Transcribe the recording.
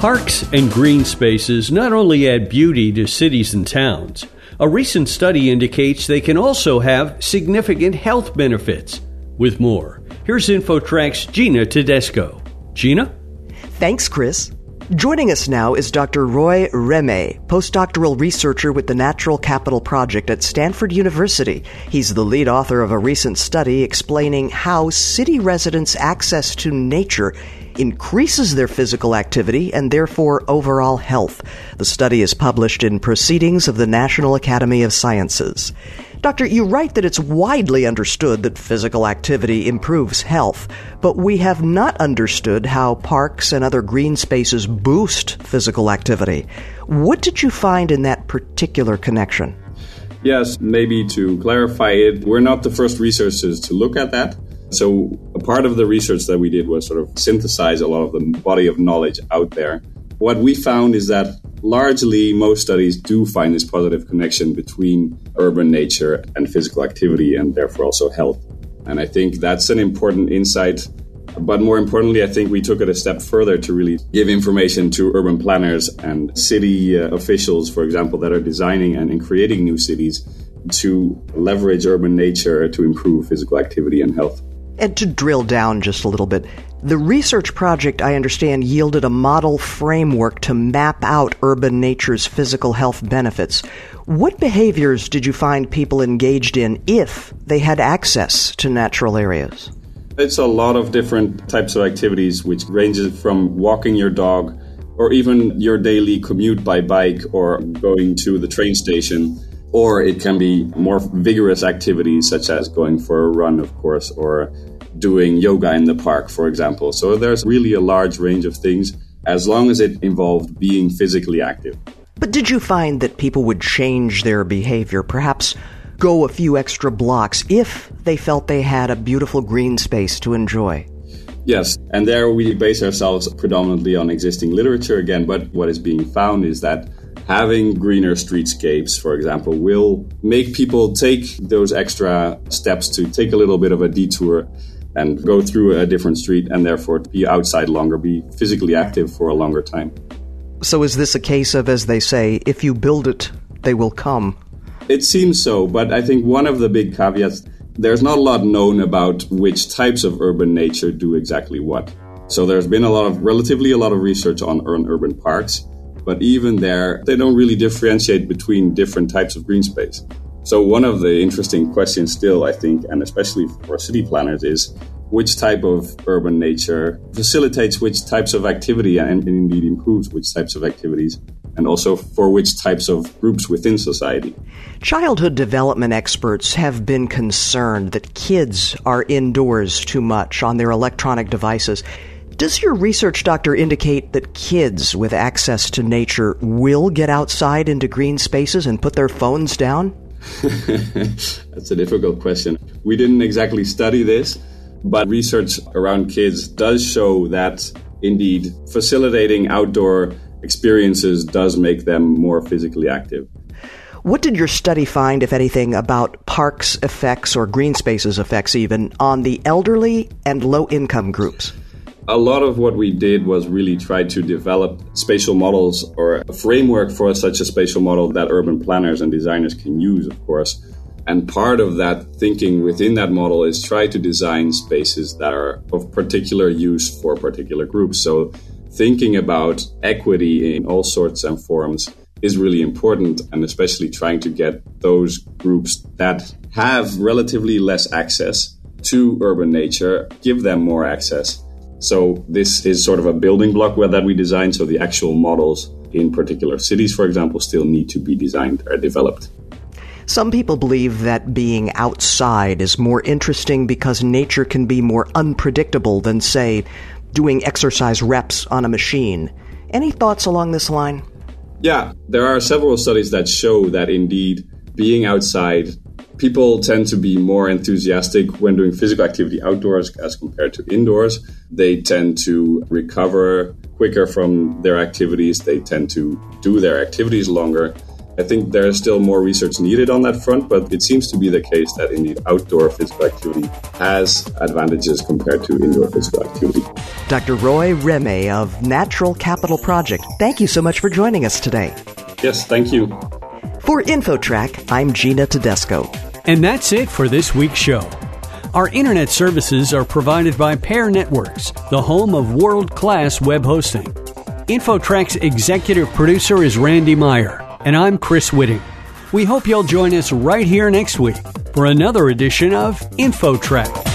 Parks and green spaces not only add beauty to cities and towns, a recent study indicates they can also have significant health benefits. With more, here's InfoTrack's Gina Tedesco. Gina? Thanks, Chris. Joining us now is Dr. Roy Remme, postdoctoral researcher with the Natural Capital Project at Stanford University. He's the lead author of a recent study explaining how city residents' access to nature increases their physical activity and therefore overall health. The study is published in Proceedings of the National Academy of Sciences. Doctor, you write that it's widely understood that physical activity improves health, but we have not understood how parks and other green spaces boost physical activity. What did you find in that particular connection? Yes, maybe to clarify it, we're not the first researchers to look at that. So, a part of the research that we did was sort of synthesize a lot of the body of knowledge out there. What we found is that largely most studies do find this positive connection between urban nature and physical activity and therefore also health. And I think that's an important insight. But more importantly, I think we took it a step further to really give information to urban planners and city uh, officials, for example, that are designing and, and creating new cities to leverage urban nature to improve physical activity and health. And to drill down just a little bit, the research project, I understand, yielded a model framework to map out urban nature's physical health benefits. What behaviors did you find people engaged in if they had access to natural areas? It's a lot of different types of activities, which ranges from walking your dog or even your daily commute by bike or going to the train station. Or it can be more vigorous activities, such as going for a run, of course, or doing yoga in the park, for example. So there's really a large range of things as long as it involved being physically active. But did you find that people would change their behavior, perhaps go a few extra blocks, if they felt they had a beautiful green space to enjoy? Yes, and there we base ourselves predominantly on existing literature again, but what is being found is that having greener streetscapes, for example, will make people take those extra steps to take a little bit of a detour and go through a different street and therefore be outside longer, be physically active for a longer time. So, is this a case of, as they say, if you build it, they will come? It seems so, but I think one of the big caveats there's not a lot known about which types of urban nature do exactly what. So, there's been a lot of, relatively a lot of research on urban parks, but even there, they don't really differentiate between different types of green space. So, one of the interesting questions, still, I think, and especially for city planners, is which type of urban nature facilitates which types of activity and indeed improves which types of activities, and also for which types of groups within society. Childhood development experts have been concerned that kids are indoors too much on their electronic devices. Does your research, doctor, indicate that kids with access to nature will get outside into green spaces and put their phones down? That's a difficult question. We didn't exactly study this, but research around kids does show that indeed facilitating outdoor experiences does make them more physically active. What did your study find, if anything, about parks' effects or green spaces' effects even on the elderly and low income groups? A lot of what we did was really try to develop spatial models or a framework for such a spatial model that urban planners and designers can use, of course. And part of that thinking within that model is try to design spaces that are of particular use for particular groups. So thinking about equity in all sorts and forms is really important, and especially trying to get those groups that have relatively less access to urban nature, give them more access so this is sort of a building block where that we design. So the actual models in particular cities, for example, still need to be designed or developed. Some people believe that being outside is more interesting because nature can be more unpredictable than, say, doing exercise reps on a machine. Any thoughts along this line? Yeah, there are several studies that show that indeed being outside people tend to be more enthusiastic when doing physical activity outdoors as compared to indoors. They tend to recover quicker from their activities. They tend to do their activities longer. I think there is still more research needed on that front, but it seems to be the case that indeed outdoor physical activity has advantages compared to indoor physical activity. Dr. Roy Remme of Natural Capital Project, thank you so much for joining us today. Yes, thank you. For InfoTrack, I'm Gina Tedesco. And that's it for this week's show. Our internet services are provided by Pair Networks, the home of world class web hosting. InfoTrack's executive producer is Randy Meyer, and I'm Chris Whitting. We hope you'll join us right here next week for another edition of InfoTrack.